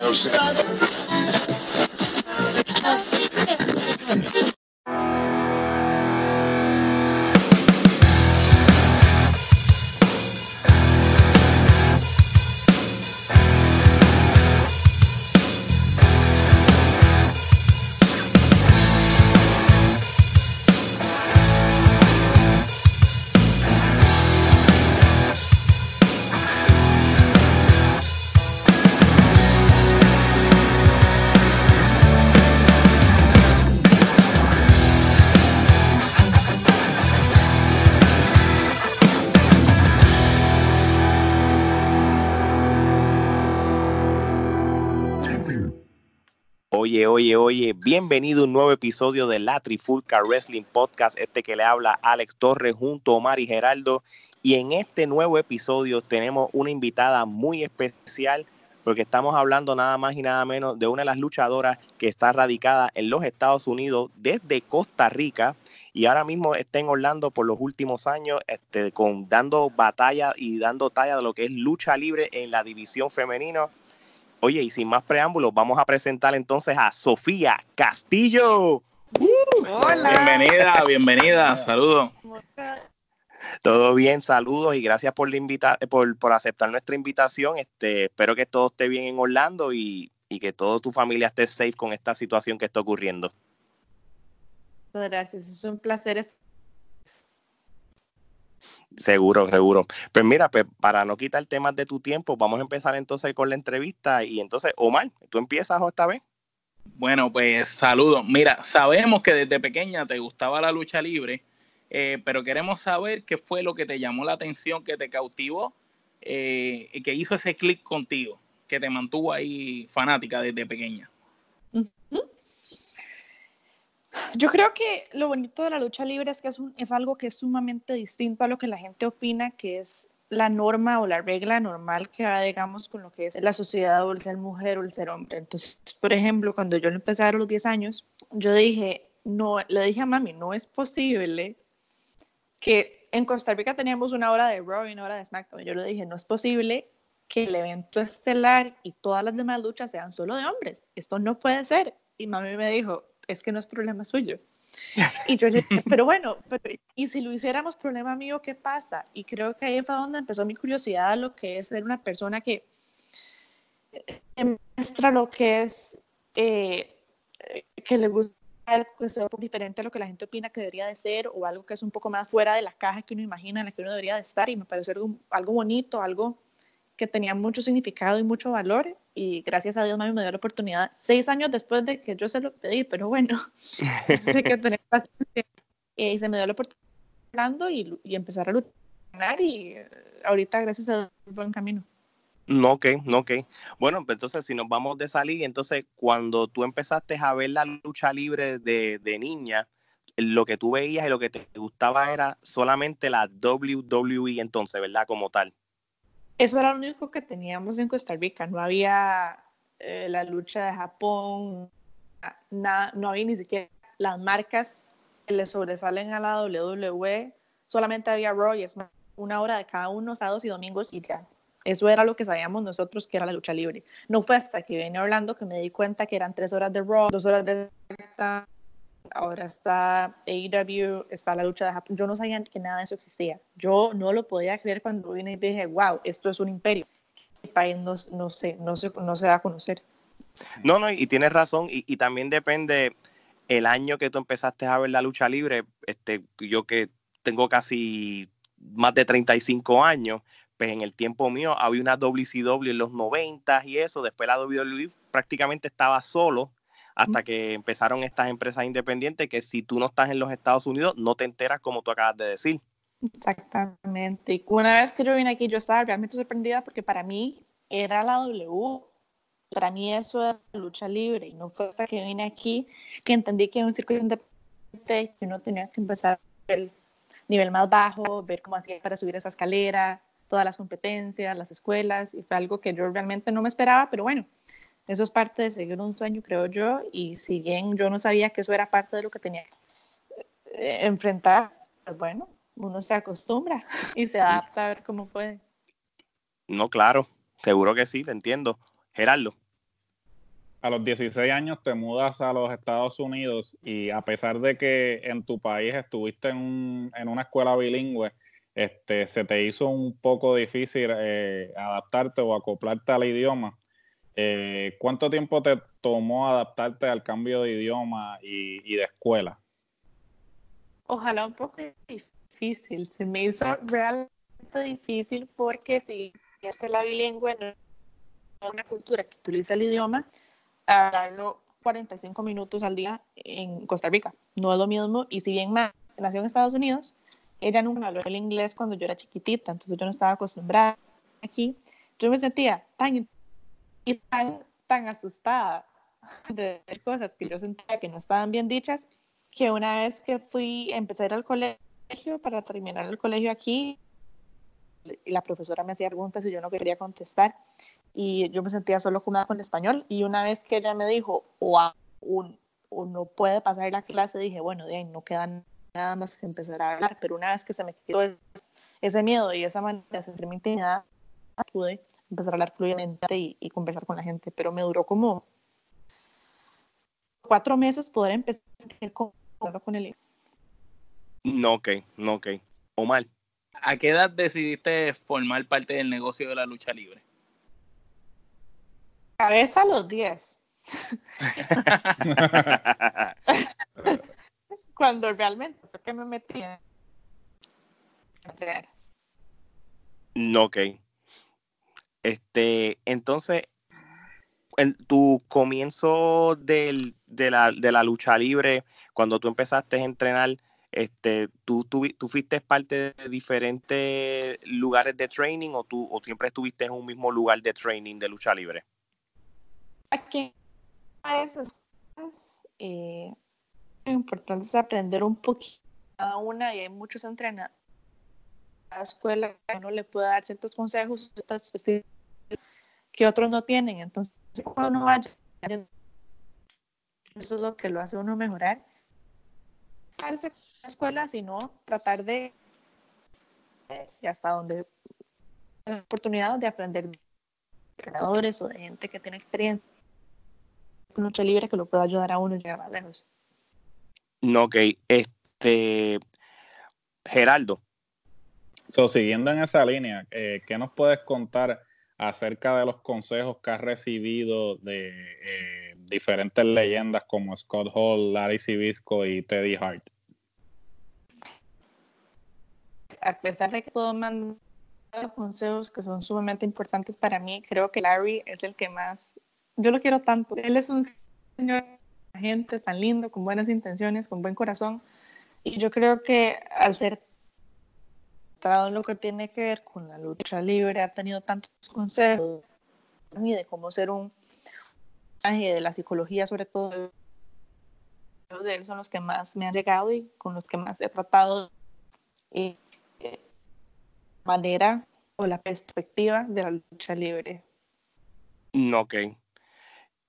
Oye, oye, oye, bienvenido a un nuevo episodio de la Trifulca Wrestling Podcast, este que le habla Alex Torres junto a Omar y Geraldo. Y en este nuevo episodio tenemos una invitada muy especial porque estamos hablando nada más y nada menos de una de las luchadoras que está radicada en los Estados Unidos desde Costa Rica y ahora mismo está en Orlando por los últimos años este, con, dando batalla y dando talla de lo que es lucha libre en la división femenino Oye, y sin más preámbulos, vamos a presentar entonces a Sofía Castillo. Hola. Bienvenida, bienvenida, saludos. Todo bien, saludos y gracias por, la por, por aceptar nuestra invitación. Este, espero que todo esté bien en Orlando y, y que toda tu familia esté safe con esta situación que está ocurriendo. Gracias, es un placer Seguro, seguro. Pues mira, pues para no quitar temas de tu tiempo, vamos a empezar entonces con la entrevista. Y entonces, Omar, ¿tú empiezas esta vez? Bueno, pues saludos. Mira, sabemos que desde pequeña te gustaba la lucha libre, eh, pero queremos saber qué fue lo que te llamó la atención, que te cautivó, eh, que hizo ese clic contigo, que te mantuvo ahí fanática desde pequeña. Yo creo que lo bonito de la lucha libre es que es, algo que es sumamente distinto a lo que la gente opina que es la norma o la regla normal que va, digamos, con lo que es la sociedad o el ser mujer o el ser hombre. Entonces, por ejemplo, cuando yo empecé a los 10 años, yo dije, no, le dije a mami, no es posible que en Costa Rica teníamos una hora de Raw y una hora de SmackDown. Yo le dije, no es posible que el evento estelar y todas las demás luchas sean solo de hombres. Esto no puede ser. Y mami me dijo, es que no es problema suyo. Y yo le dije, pero bueno, ¿y si lo hiciéramos problema mío, qué pasa? Y creo que ahí fue donde empezó mi curiosidad a lo que es ser una persona que muestra lo que es, eh, que le gusta que sea diferente a lo que la gente opina que debería de ser o algo que es un poco más fuera de la caja que uno imagina en la que uno debería de estar y me parece algo, algo bonito, algo que tenía mucho significado y mucho valor y gracias a Dios mami me dio la oportunidad seis años después de que yo se lo pedí, pero bueno, sé que tener paciencia y se me dio la oportunidad y, y empezar a luchar y eh, ahorita gracias a Dios buen camino. No, ok, no, ok. Bueno, pues entonces si nos vamos de salir, entonces cuando tú empezaste a ver la lucha libre de, de niña, lo que tú veías y lo que te gustaba era solamente la WWE entonces, ¿verdad? Como tal. Eso era lo único que teníamos en Costa Rica, no había eh, la lucha de Japón, nada, no había ni siquiera las marcas que le sobresalen a la WWE, solamente había Raw y es una hora de cada uno, sábados y domingos y ya. Eso era lo que sabíamos nosotros que era la lucha libre. No fue hasta que vine hablando que me di cuenta que eran tres horas de Raw, dos horas de ahora está AEW, está la lucha de Japón. Yo no sabía que nada de eso existía. Yo no lo podía creer cuando vine y dije, wow, esto es un imperio. El país no, no, se, no, se, no se da a conocer. No, no, y tienes razón, y, y, también depende el año que tú empezaste a ver la lucha libre. Este, yo que tengo casi más de 35 años, pues en el tiempo mío había una WCW en los 90 y eso, después la WWE prácticamente estaba solo hasta que empezaron estas empresas independientes que si tú no estás en los Estados Unidos no te enteras como tú acabas de decir. Exactamente. Y una vez que yo vine aquí yo estaba realmente sorprendida porque para mí era la W. Para mí eso era lucha libre y no fue hasta que vine aquí que entendí que era un circuito independiente uno tenía que empezar el nivel más bajo, ver cómo hacía para subir esa escalera, todas las competencias, las escuelas, y fue algo que yo realmente no me esperaba, pero bueno, eso es parte de seguir un sueño, creo yo, y si bien yo no sabía que eso era parte de lo que tenía que eh, enfrentar, pues bueno, uno se acostumbra y se adapta a ver cómo puede. No, claro, seguro que sí, te entiendo. Gerardo. a los 16 años te mudas a los Estados Unidos y a pesar de que en tu país estuviste en, una escuela bilingüe, este, se te hizo un poco difícil eh, adaptarte o acoplarte al idioma. Eh, ¿Cuánto tiempo te tomó adaptarte al cambio de idioma y, de escuela? Ojalá un poco difícil. Se me hizo realmente difícil porque si escuela bilingüe no es una cultura que utiliza el idioma, hablarlo 45 minutos al día en Costa Rica. No es lo mismo. Y si bien nació en Estados Unidos, ella nunca habló el inglés cuando yo era chiquitita, entonces yo no estaba acostumbrada aquí. Yo me sentía tan, tan, tan asustada de cosas que yo sentía que no estaban bien dichas, que una vez que fui, empecé a ir al colegio para terminar el colegio aquí, la profesora me hacía preguntas y yo no quería contestar y yo me sentía solo cómoda con el español y una vez que ella me dijo o, un, o no puede pasar la clase dije bueno de ahí no queda nada más que empezar a hablar pero una vez que se me quitó ese miedo y esa manera de sentir mi intimidad pude empezar a hablar fluidamente y, conversar con la gente pero me duró como cuatro meses poder empezar con el no ok no ok mal ¿A qué edad decidiste formar parte del negocio de la lucha libre? Cabeza a los 10. Cuando realmente fue que me metí en No, ok. Este, entonces, en tu comienzo de, la, lucha libre, cuando tú empezaste a entrenar, este, ¿tú, fuiste parte de diferentes lugares de training o, siempre estuviste en un mismo lugar de training de lucha libre? Aquí esas cosas eh, lo importante es aprender un poquito cada una y hay muchos entrenadores la escuela que uno le puede dar ciertos consejos que otros no tienen. Entonces, cuando uno vaya, eso es lo que lo hace uno mejorar. En la escuela, sino tratar de, y hasta donde la oportunidad de aprender de entrenadores o de gente que tiene experiencia lucha libre que lo pueda ayudar a uno a llegar más lejos. No, ok. Este, Geraldo. So, siguiendo en esa línea, eh, ¿qué nos puedes contar acerca de los consejos que has recibido de eh, diferentes leyendas como Scott Hall, Larry Sibisco y Teddy Hart? A pesar de que todos mandan consejos que son sumamente importantes para mí, creo que Larry es el que más yo lo quiero tanto. Él es un señor, gente tan lindo, con buenas intenciones, con buen corazón. Y yo creo que al ser en lo que tiene que ver con la lucha libre, ha tenido tantos consejos de cómo ser un y de la psicología, sobre todo de él, son los que más me han llegado y con los que más he tratado y eh, manera o la perspectiva de la lucha libre. Ok.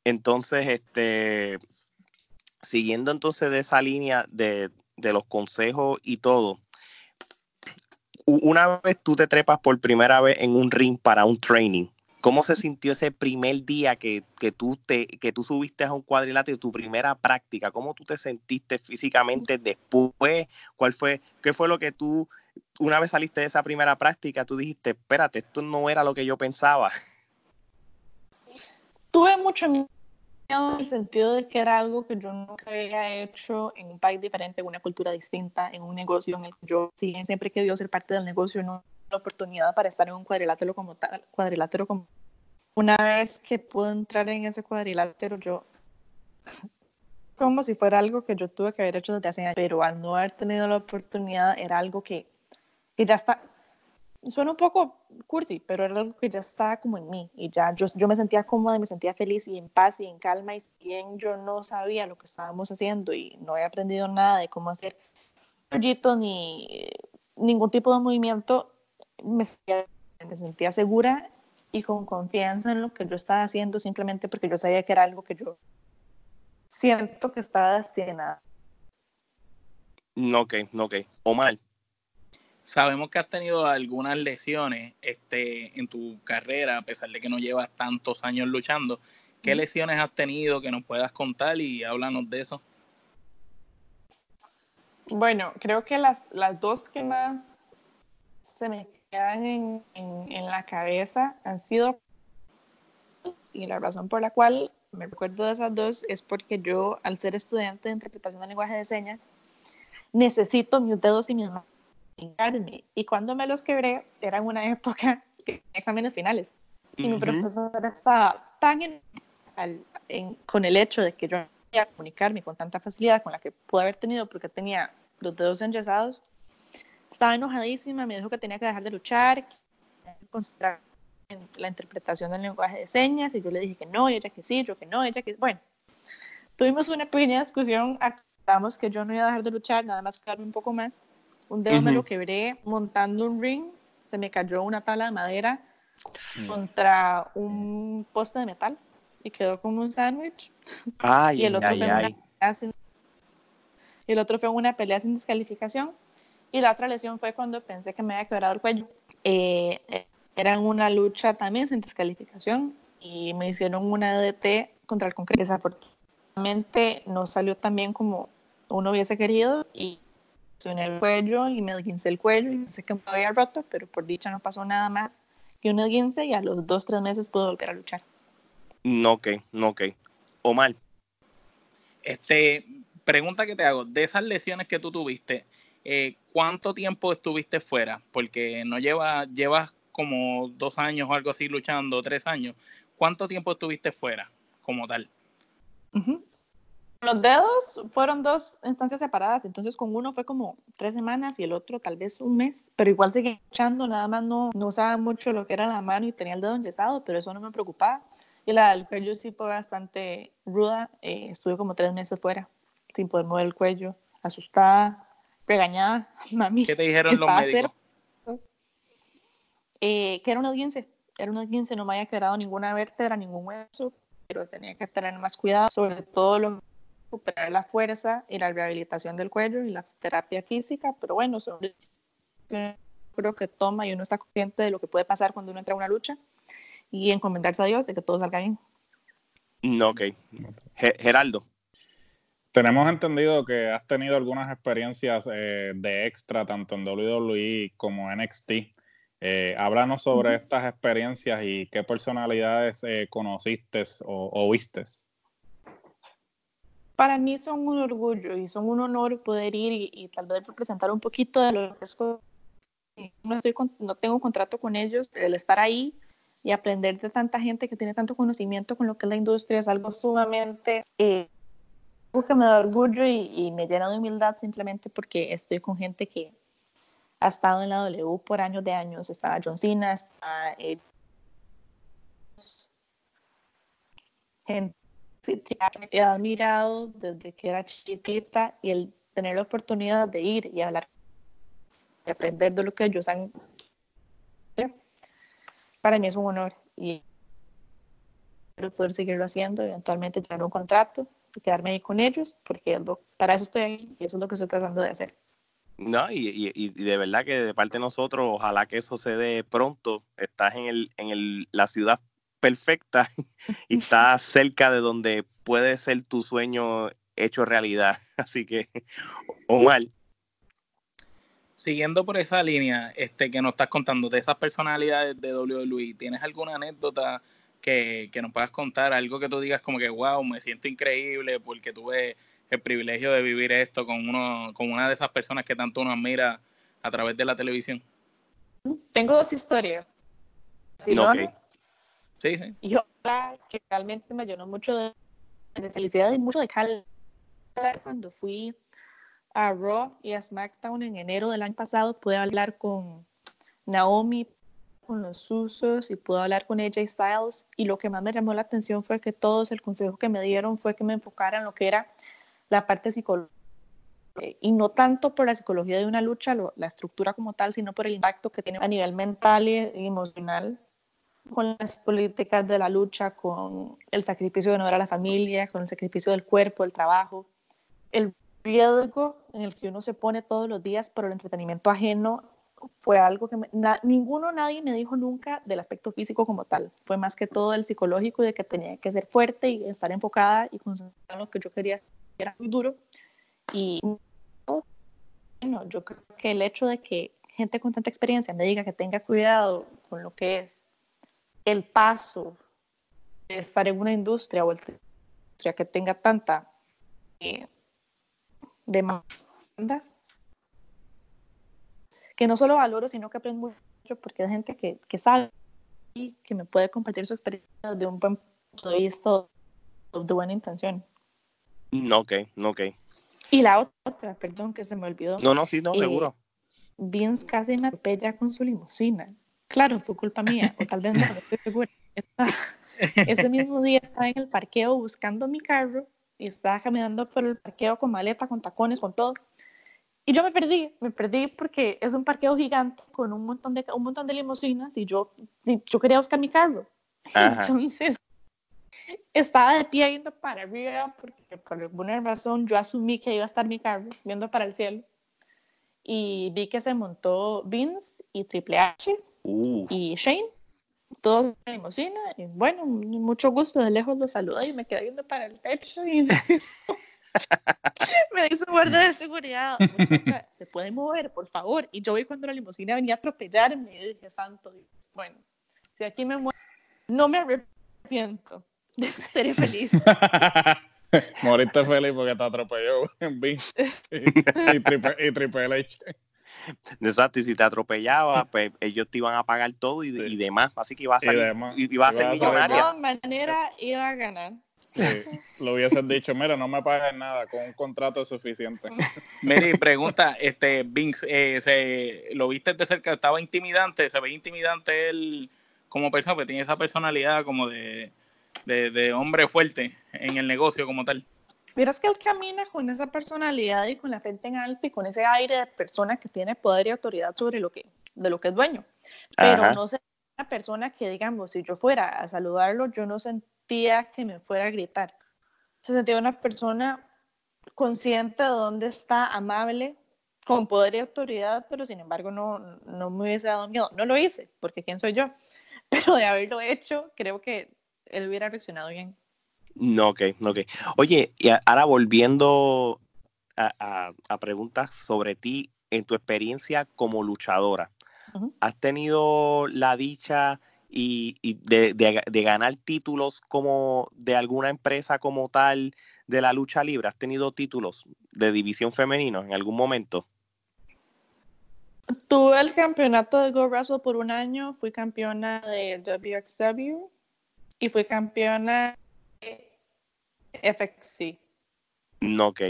Entonces, este, siguiendo entonces de esa línea de, los consejos y todo, una vez tú te trepas por primera vez en un ring para un training, ¿cómo se sintió ese primer día que, tú, te, que tú subiste a un cuadrilátero, tu primera práctica? ¿Cómo tú te sentiste físicamente después? ¿Cuál fue, qué fue lo que tú, una vez saliste de esa primera práctica, tú dijiste, espérate, esto no era lo que yo pensaba? Tuve mucho en el sentido de que era algo que yo nunca había hecho en un país diferente, en una cultura distinta, en un negocio en el que yo sí, siempre he querido ser parte del negocio, no la oportunidad para estar en un cuadrilátero como tal, cuadrilátero como una vez que pude entrar en ese cuadrilátero, yo como si fuera algo que yo tuve que haber hecho desde hace años, pero al no haber tenido la oportunidad era algo que, que ya está, suena un poco cursi, pero era algo que ya estaba como en mí y ya yo, yo me sentía cómoda y me sentía feliz y en paz y en calma y bien yo no sabía lo que estábamos haciendo y no he aprendido nada de cómo hacer proyecto ni ningún tipo de movimiento, me sentía, me sentía segura y con confianza en lo que yo estaba haciendo simplemente porque yo sabía que era algo que yo siento que estaba destinada. No, ok, no, ok. Omar, Sabemos que has tenido algunas lesiones este, en tu carrera, a pesar de que no llevas tantos años luchando. ¿Qué lesiones has tenido que nos puedas contar y háblanos de eso? Bueno, creo que las, las dos que más se me quedan en, en, la cabeza han sido, y la razón por la cual me recuerdo de esas dos es porque yo, al ser estudiante de interpretación de lenguaje de señas, necesito mis dedos y mis manos. Y cuando me los quebré, era en una época de exámenes finales. Y mi profesora estaba tan en, con el hecho de que yo no podía comunicarme con tanta facilidad con la que pude haber tenido porque tenía los dedos enyesados. Estaba enojadísima, me dijo que tenía que dejar de luchar, considerar la interpretación del lenguaje de señas y yo le dije que no, y ella que sí, yo que no, ella que bueno. Tuvimos una pequeña discusión, acordamos que yo no iba a dejar de luchar, nada más quedarme un poco más. Un dedo me lo quebré montando un ring, se me cayó una tabla de madera mm. contra un poste de metal y quedó como un sándwich. y el otro fue Una sin, y el otro fue una pelea sin descalificación. Y la otra lesión fue cuando pensé que me había quebrado el cuello. Eh, era una lucha también sin descalificación y me hicieron una DT contra el concreto. Desafortunadamente no salió tan bien como uno hubiese querido y en el cuello y me esguincé el cuello y pensé que me había roto, pero por dicha no pasó nada más que un esguince y a los dos, tres meses pude volver a luchar. No, ok, no, ok. Omar. Este, pregunta que te hago, de esas lesiones que tú tuviste, eh, ¿cuánto tiempo estuviste fuera? Porque no lleva, llevas como dos años o algo así luchando, tres años. ¿Cuánto tiempo estuviste fuera como tal? Los dedos fueron dos instancias separadas, entonces con uno fue como tres semanas y el otro tal vez un mes, pero igual seguí luchando, nada más no, no usaba mucho lo que era la mano y tenía el dedo enyesado, pero eso no me preocupaba. Y la del cuello sí fue bastante ruda. Eh, estuve como tres meses fuera, sin poder mover el cuello, asustada, regañada. Mami, ¿Qué te dijeron los médicos? Eh, que era un esguince. Era un esguince, no me había quebrado ninguna vértebra, ningún hueso, pero tenía que tener más cuidado, sobre todo lo recuperar la fuerza y la rehabilitación del cuello y la terapia física, pero bueno, sobre creo que toma y uno está consciente de lo que puede pasar cuando uno entra a una lucha y encomendarse a Dios de que todo salga bien. No, ok. Geraldo. Tenemos entendido que has tenido algunas experiencias eh, de extra tanto en WWE como en NXT. Eh, háblanos sobre estas experiencias y qué personalidades eh, conociste o, o vistes. Para mí son un orgullo y son un honor poder ir y, y tal vez representar un poquito de lo que es. No, estoy no tengo contrato con ellos, el estar ahí y aprender de tanta gente que tiene tanto conocimiento con lo que es la industria es algo sumamente eh, que me da orgullo y, me llena de humildad simplemente porque estoy con gente que ha estado en la W por años de años. Está John Cena, está eh, gente que he admirado desde que era chiquita y el tener la oportunidad de ir y hablar y aprender de lo que ellos han para mí es un honor y espero poder seguirlo haciendo, eventualmente tener un contrato y quedarme ahí con ellos, porque para eso estoy ahí y eso es lo que estoy tratando de hacer. No, y, y, de verdad que de parte de nosotros, ojalá que eso se dé pronto. Estás en, el, en el, la ciudad perfecta y estás cerca de donde puede ser tu sueño hecho realidad. Así que, Omar, siguiendo por esa línea este, que nos estás contando de esas personalidades de WWE, ¿tienes alguna anécdota que, nos puedas contar? Algo que tú digas como que, wow, me siento increíble porque tuve el privilegio de vivir esto con, uno, con una de esas personas que tanto uno admira a través de la televisión. Tengo dos historias. Sí, sí. Yo que realmente me llenó mucho de, felicidad y mucho de calma cuando fui a Raw y a SmackDown en enero del año pasado, pude hablar con Naomi, con los usos y pude hablar con AJ Styles. Y lo que más me llamó la atención fue que todos el consejo que me dieron fue que me enfocara en lo que era la parte psicológica. Y no tanto por la psicología de una lucha, la estructura como tal, sino por el impacto que tiene a nivel mental y emocional con las políticas de la lucha, con el sacrificio de honor a la familia, con el sacrificio del cuerpo, el trabajo, el riesgo en el que uno se pone todos los días por el entretenimiento ajeno fue algo que ninguno, nadie me dijo nunca del aspecto físico como tal. Fue más que todo el psicológico de que tenía que ser fuerte y estar enfocada y concentrada en lo que yo quería. Era muy duro. Y bueno, yo creo que el hecho de que gente con tanta experiencia me diga que tenga cuidado con lo que es el paso de estar en una industria o el industria que tenga tanta eh, demanda, que no solo valoro, sino que aprendo mucho porque hay gente que, que sabe y que me puede compartir su experiencia de un buen punto de vista de buena intención. No, ok, no, ok. Y la otra, perdón, que se me olvidó. No, no, sí, no, eh, seguro. Vince casi me atropella con su limusina. Claro, fue culpa mía, o tal vez no, estoy segura. Ese mismo día estaba en el parqueo buscando mi carro y estaba caminando por el parqueo con maleta, con tacones, con todo. Y yo me perdí, me perdí porque es un parqueo gigante con un montón de, un montón de limusinas y yo, yo quería buscar mi carro. Entonces, estaba de pie viendo para arriba porque por alguna razón yo asumí que iba a estar mi carro viendo para el cielo y vi que se montó Vince y Triple H uh. y Shane todos en la limusina y bueno, mucho gusto, de lejos los saludé y me quedé viendo para el techo y me dice guarda de seguridad, se puede mover, por favor. Y yo vi cuando la limusina venía a atropellarme y dije, santo Dios, bueno, si aquí me muero, no me arrepiento. Seré feliz. Moriste feliz porque te atropelló en B y, triple, H. Exacto, y si te atropellaba, pues ellos te iban a pagar todo y, demás. Así que iba a salir, iba a ser millonaria. De todas maneras, iba a ganar. lo hubiesen dicho, mira, no me pagan nada, con un contrato suficiente. Mary, pregunta, este, Vince, eh, se, ¿lo viste de cerca? ¿Estaba intimidante? ¿Se ve intimidante él como persona? Porque tiene esa personalidad como de, de, hombre fuerte en el negocio como tal. Miras que él camina con esa personalidad y con la frente en alto y con ese aire de persona que tiene poder y autoridad sobre lo que, de lo que es dueño. Pero no sé una persona que, digamos, si yo fuera a saludarlo, yo no sentía que me fuera a gritar. Se sentía una persona consciente de dónde está, amable, con poder y autoridad, pero sin embargo no, no me hubiese dado miedo. No lo hice, porque ¿quién soy yo? Pero de haberlo hecho, creo que él hubiera reaccionado bien. No, ok, ok. Oye, y ahora volviendo a, preguntas sobre ti en tu experiencia como luchadora. ¿Has tenido la dicha y, de, ganar títulos como de alguna empresa como tal de la lucha libre? ¿Has tenido títulos de división femenino en algún momento? Tuve el campeonato de Go Wrestle por un año, fui campeona de WXW y fui campeona FXC. Ok.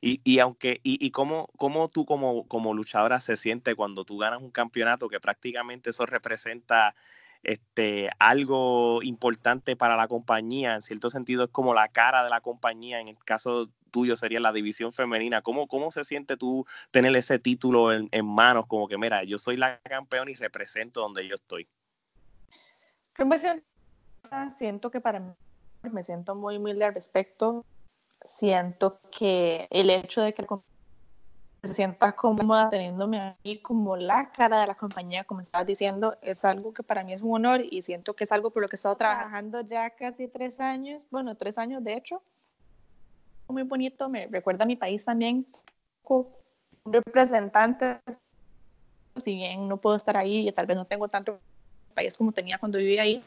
Y, y aunque, y, y cómo, cómo, tú como, como luchadora se siente cuando tú ganas un campeonato que prácticamente eso representa este, algo importante para la compañía, en cierto sentido es como la cara de la compañía, en el caso tuyo sería la división femenina. ¿Cómo, cómo se siente tú tener ese título en, en manos? Como que, mira, yo soy la campeona y represento donde yo estoy. siento que para mí me siento muy humilde al respecto. Siento que el hecho de que se sienta cómoda teniéndome a mí como la cara de la compañía, como estabas diciendo, es algo que para mí es un honor y siento que es algo por lo que he estado trabajando ya casi tres años, bueno, tres años de hecho. Muy bonito, me recuerda a mi país también. Un representante, si bien no puedo estar ahí y tal vez no tengo tanto país como tenía cuando vivía ahí,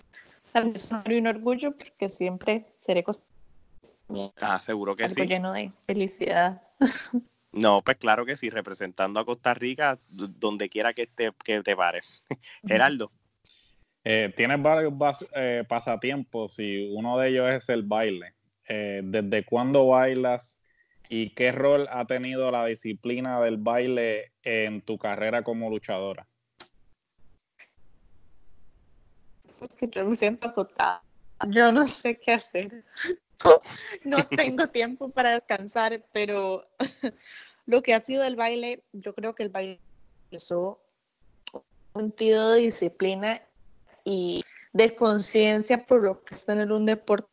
es un orgullo porque siempre seré Ah, seguro que sí. lleno de felicidad. No, pues claro que sí, representando a Costa Rica donde quiera que te, que te pare. Geraldo. Eh, tienes varios eh, pasatiempos y uno de ellos es el baile. Eh, ¿Desde cuándo bailas y qué rol ha tenido la disciplina del baile en tu carrera como luchadora? Pues que yo me siento agotada. Yo no sé qué hacer. No tengo tiempo para descansar, pero lo que ha sido el baile, yo creo que el baile es un sentido de disciplina y de conciencia por lo que es tener un deporte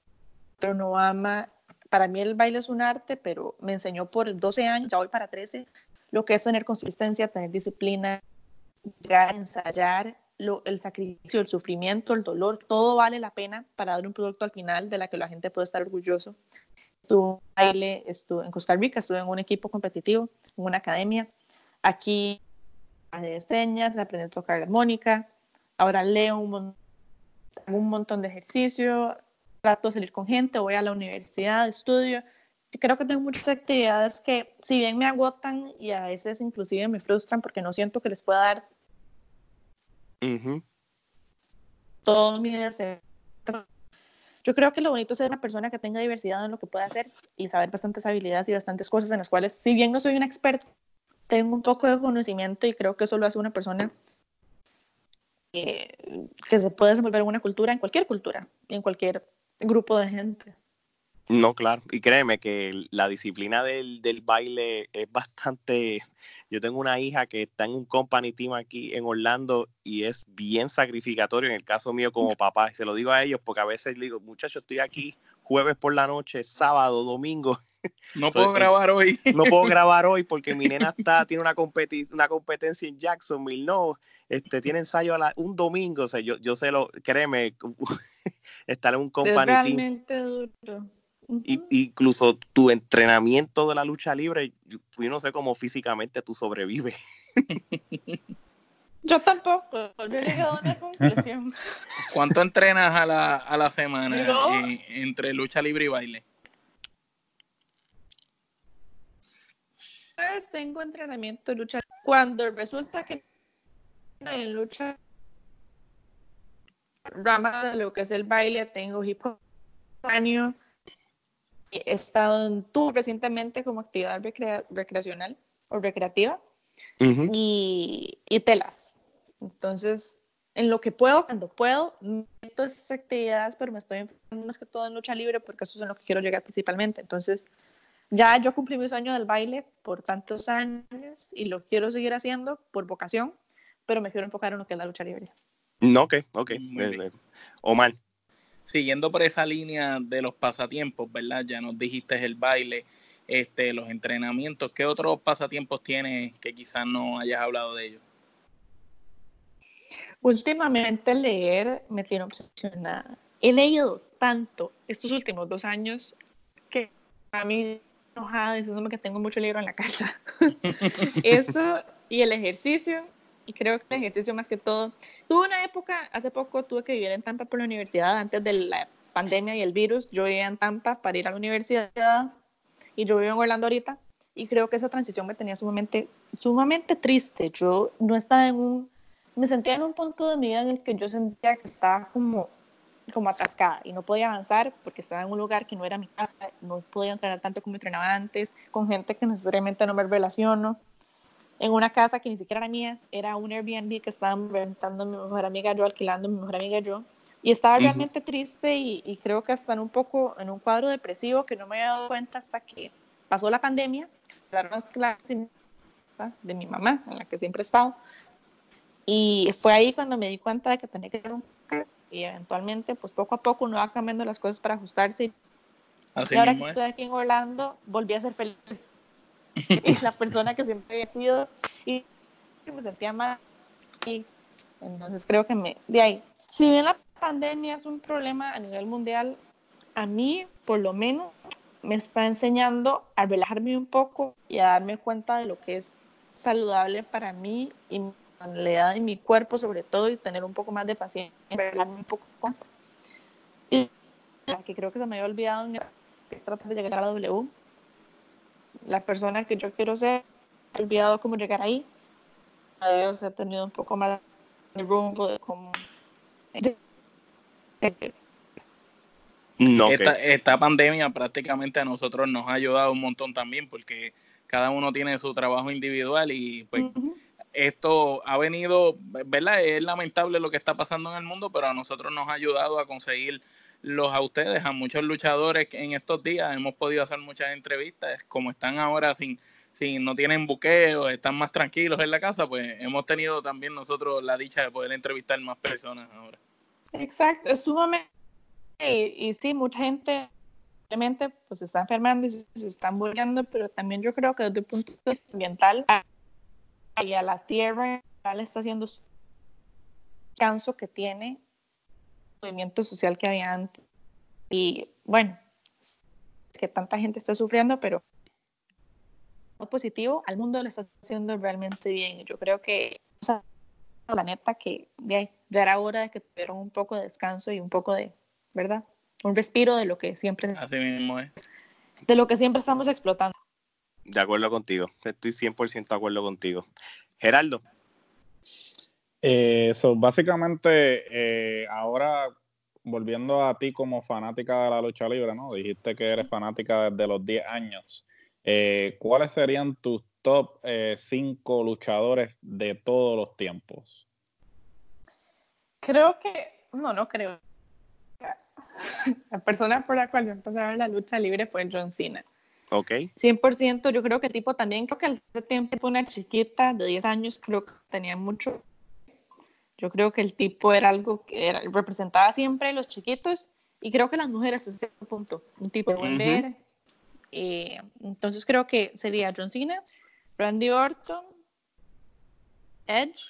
que uno ama. Para mí el baile es un arte, pero me enseñó por 12 años, ya voy para 13, lo que es tener consistencia, tener disciplina, llegar ensayar el sacrificio, el sufrimiento, el dolor, todo vale la pena para dar un producto al final de la que la gente puede estar orgulloso. Estuve en baile, estuve en Costa Rica, estuve en un equipo competitivo, en una academia. Aquí de señas, aprendí a tocar armónica, ahora leo un, un montón de ejercicio, trato de salir con gente, voy a la universidad, estudio. Yo creo que tengo muchas actividades que, si bien me agotan y a veces inclusive me frustran porque no siento que les pueda dar mi deseo. Yo creo que lo bonito es ser una persona que tenga diversidad en lo que puede hacer y saber bastantes habilidades y bastantes cosas en las cuales, si bien no soy una experta, tengo un poco de conocimiento y creo que eso lo hace una persona que, que se puede desenvolver en una cultura, en cualquier cultura, en cualquier grupo de gente. No, claro, y créeme que la disciplina del, del, baile es bastante... Yo tengo una hija que está en un company team aquí en Orlando y es bien sacrificatorio en el caso mío como papá. Y se lo digo a ellos porque a veces digo, muchachos, estoy aquí jueves por la noche, sábado, domingo. No puedo grabar hoy. No puedo grabar hoy porque mi nena está, tiene una, una competencia en Jacksonville. No, este, tiene ensayo a un domingo. O sea, yo, yo sé lo, créeme, estar en un company es realmente duro y, incluso tu entrenamiento de la lucha libre, yo, no sé cómo físicamente tú sobrevives. Yo tampoco, yo he llegado a una conclusión. ¿Cuánto entrenas a la, a la semana entre lucha libre y baile? Pues tengo entrenamiento de lucha. Cuando resulta que en lucha rama de lo que es el baile, tengo hip hop he estado en tour recientemente como actividad recreacional o recreativa y, y, telas. Entonces, en lo que puedo, cuando puedo, meto esas actividades, pero me estoy enfocando más que todo en lucha libre porque eso es en lo que quiero llegar principalmente. Entonces, ya yo cumplí mi sueño del baile por tantos años y lo quiero seguir haciendo por vocación, pero me quiero enfocar en lo que es la lucha libre. No, ok, ok. Eh, eh, Omar siguiendo por esa línea de los pasatiempos, ¿verdad? Ya nos dijiste el baile, este, los entrenamientos. ¿Qué otros pasatiempos tienes que quizás no hayas hablado de ellos? Últimamente leer me tiene obsesionada. He leído tanto estos últimos dos años que a mí enojada diciéndome que tengo mucho libro en la casa. Eso y el ejercicio y creo que el ejercicio más que todo. Tuve una época, hace poco tuve que vivir en Tampa por la universidad, antes de la pandemia y el virus, yo vivía en Tampa para ir a la universidad y yo vivo en Orlando ahorita y creo que esa transición me tenía sumamente, sumamente triste. Yo no estaba en un, me sentía en un punto de mi vida en el que yo sentía que estaba como, como atascada y no podía avanzar porque estaba en un lugar que no era mi casa, no podía entrenar tanto como entrenaba antes, con gente que necesariamente no me relaciono en una casa que ni siquiera era mía, era un Airbnb que estaban rentando mi mejor amiga yo, alquilando mi mejor amiga yo. Y estaba realmente triste y, creo que hasta en un poco en un cuadro depresivo que no me había dado cuenta hasta que pasó la pandemia, las clases de mi mamá, en la que siempre he estado. Y fue ahí cuando me di cuenta de que tenía que hacer un y eventualmente, pues poco a poco uno va cambiando las cosas para ajustarse. y ahora que estoy aquí en Orlando, volví a ser feliz la persona que siempre había sido y me sentía mal. Y entonces creo que me, de ahí, si bien la pandemia es un problema a nivel mundial, a mí por lo menos me está enseñando a relajarme un poco y a darme cuenta de lo que es saludable para mí y mi personalidad y mi cuerpo sobre todo y tener un poco más de paciencia, un poco más. Y que creo que se me había olvidado es tratar de llegar a la W la persona que yo quiero ser, he olvidado cómo llegar ahí. A Dios he tenido un poco más de rumbo de cómo... No, esta, esta, pandemia prácticamente a nosotros nos ha ayudado un montón también porque cada uno tiene su trabajo individual y pues esto ha venido, ¿verdad? Es lamentable lo que está pasando en el mundo, pero a nosotros nos ha ayudado a conseguir los a ustedes, a muchos luchadores que en estos días hemos podido hacer muchas entrevistas, como están ahora sin, sin no tienen buqueo, están más tranquilos en la casa, pues hemos tenido también nosotros la dicha de poder entrevistar más personas ahora. Exacto, es sumamente, y, y sí, mucha gente obviamente pues se está enfermando y se, están muriendo, pero también yo creo que desde el punto de vista ambiental y a la tierra está haciendo descanso que tiene movimiento social que había antes. Y bueno, que tanta gente está sufriendo, pero positivo, al mundo le está haciendo realmente bien. Yo creo que o sea, la neta que ya, era hora de que tuvieran un poco de descanso y un poco de, ¿verdad? Un respiro de lo que siempre Así mismo es. De lo que siempre estamos explotando. De acuerdo contigo, estoy 100% de acuerdo contigo. Geraldo. Eh, básicamente, eh, ahora volviendo a ti como fanática de la lucha libre, ¿no? Dijiste que eres fanática desde los 10 años. Eh, ¿Cuáles serían tus top 5 eh, luchadores de todos los tiempos? Creo que, no, no creo. La persona por la cual yo empecé a ver la lucha libre fue John Cena. Ok. 100%, yo creo que tipo también, creo que al ese tiempo una chiquita de 10 años, creo que tenía mucho. Yo creo que el tipo era algo que representaba siempre a los chiquitos y creo que las mujeres a cierto punto. Un tipo de buen ver, eh, entonces creo que sería John Cena, Randy Orton, Edge,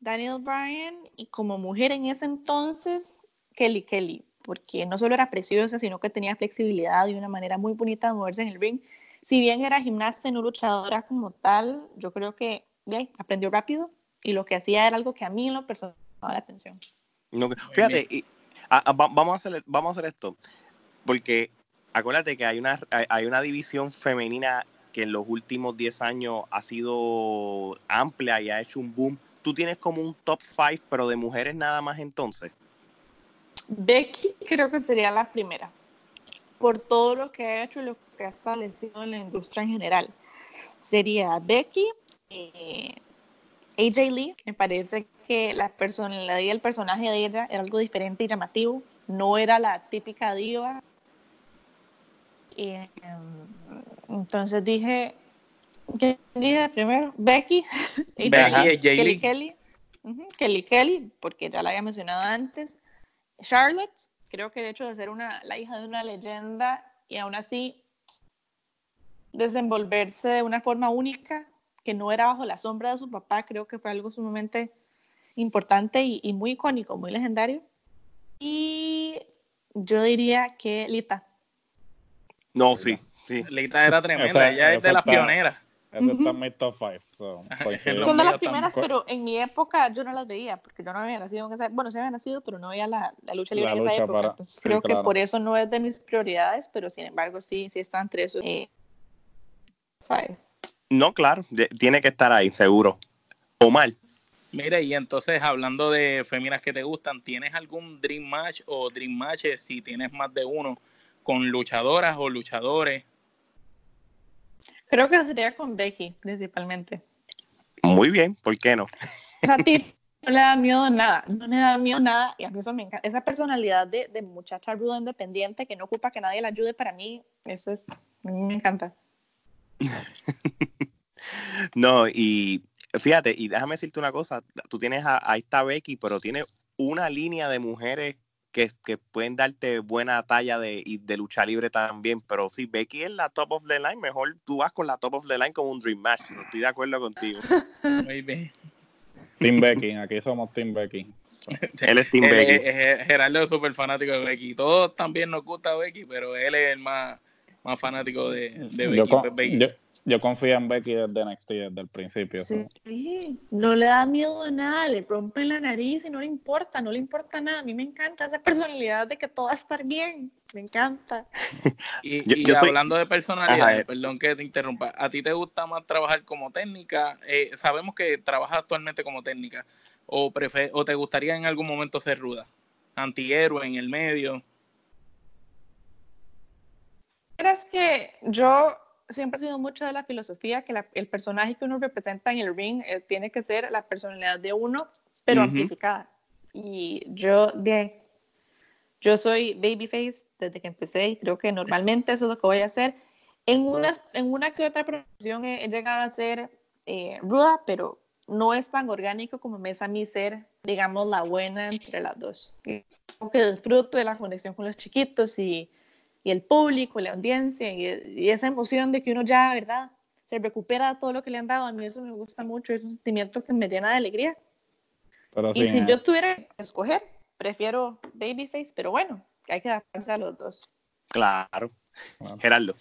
Daniel Bryan y como mujer en ese entonces, Kelly Kelly, porque no solo era preciosa, sino que tenía flexibilidad y una manera muy bonita de moverse en el ring. Si bien era gimnasta y no luchadora como tal, yo creo que bien, aprendió rápido y lo que hacía era algo que a mí en lo personal me llamaba la atención. fíjate, y, vamos, a hacer, vamos a hacer esto, porque acuérdate que hay una, hay una división femenina que en los últimos 10 años ha sido amplia y ha hecho un boom. ¿Tú tienes como un top 5, pero de mujeres nada más entonces? Becky creo que sería la primera, por todo lo que ha hecho y lo que ha establecido en la industria en general. Sería Becky, eh, AJ Lee, me parece que la personalidad y el personaje de ella era algo diferente y llamativo, no era la típica diva. Em, entonces dije, ¿qué dije primero? Becky, y Kelly Kelly, Kelly Kelly, porque ya la había mencionado antes. Charlotte, creo que de hecho de ser una, la hija de una leyenda y aún así desenvolverse de una forma única, que no era bajo la sombra de su papá, creo que fue algo sumamente importante y, y muy icónico, muy legendario. Y yo diría que Lita, no, sí. sí. Lita era tremenda, ella es de las pioneras. Eso está en mi top 5. Son de las primeras, pero en mi época yo no las veía, porque yo no había nacido en esa Bueno, sí había nacido, pero no veía la, la lucha libre en esa época. Entonces creo que por eso no es de mis prioridades, pero sin embargo sí, sí están entre esos eh, five. No, claro, tiene que estar ahí, seguro. O mal. Mire, y entonces hablando de féminas que te gustan, ¿tienes algún Dream Match o Dream Matches si tienes más de uno con luchadoras o luchadores? Creo que sería con Becky, principalmente. Muy bien, ¿por qué no? a ti no le da miedo nada, no le da miedo nada, y a mí eso me encanta. Esa personalidad de, de muchacha ruda independiente que no ocupa que nadie la ayude, para mí, eso es, a mí me encanta. no, y fíjate, y déjame decirte una cosa, tú tienes a, ahí está Becky, pero tiene una línea de mujeres que, que, pueden darte buena talla de, de lucha libre también, pero si Becky es la top of the line, mejor tú vas con la top of the line con un Dream Match. No estoy de acuerdo contigo. Muy bien. Team Becky, aquí somos Team Becky. él es Team Becky. Gerardo es súper fanático de Becky. Todos también nos gusta Becky, pero él es el más, más fanático de, de Becky. Yo confío en Becky desde NXT, desde el principio. Sí, no le da miedo a nada, le rompen la nariz y no le importa, no le importa nada. A mí me encanta esa personalidad de que todo va a estar bien, me encanta. Y, hablando de personalidad, perdón que te interrumpa, ¿a ti te gusta más trabajar como técnica? Eh, sabemos que trabajas actualmente como técnica, o, o te gustaría en algún momento ser ruda, antihéroe en el medio. Es que yo siempre ha sido mucho de la filosofía que el personaje que uno representa en el ring eh, tiene que ser la personalidad de uno, pero amplificada. Y yo, de, yo soy babyface desde que empecé y creo que normalmente eso es lo que voy a hacer. En una, en una que otra producción he, llegado a ser eh, ruda, pero no es tan orgánico como me es a mí ser, digamos, la buena entre las dos. Creo que disfruto de la conexión con los chiquitos y y el público, la audiencia y, esa emoción de que uno ya, ¿verdad? se recupera todo lo que le han dado. A mí eso me gusta mucho, es un sentimiento que me llena de alegría. Pero y sí, si eh, yo tuviera que escoger, prefiero Babyface, pero bueno, hay que adaptarse a los dos. Claro. Bueno. Gerardo.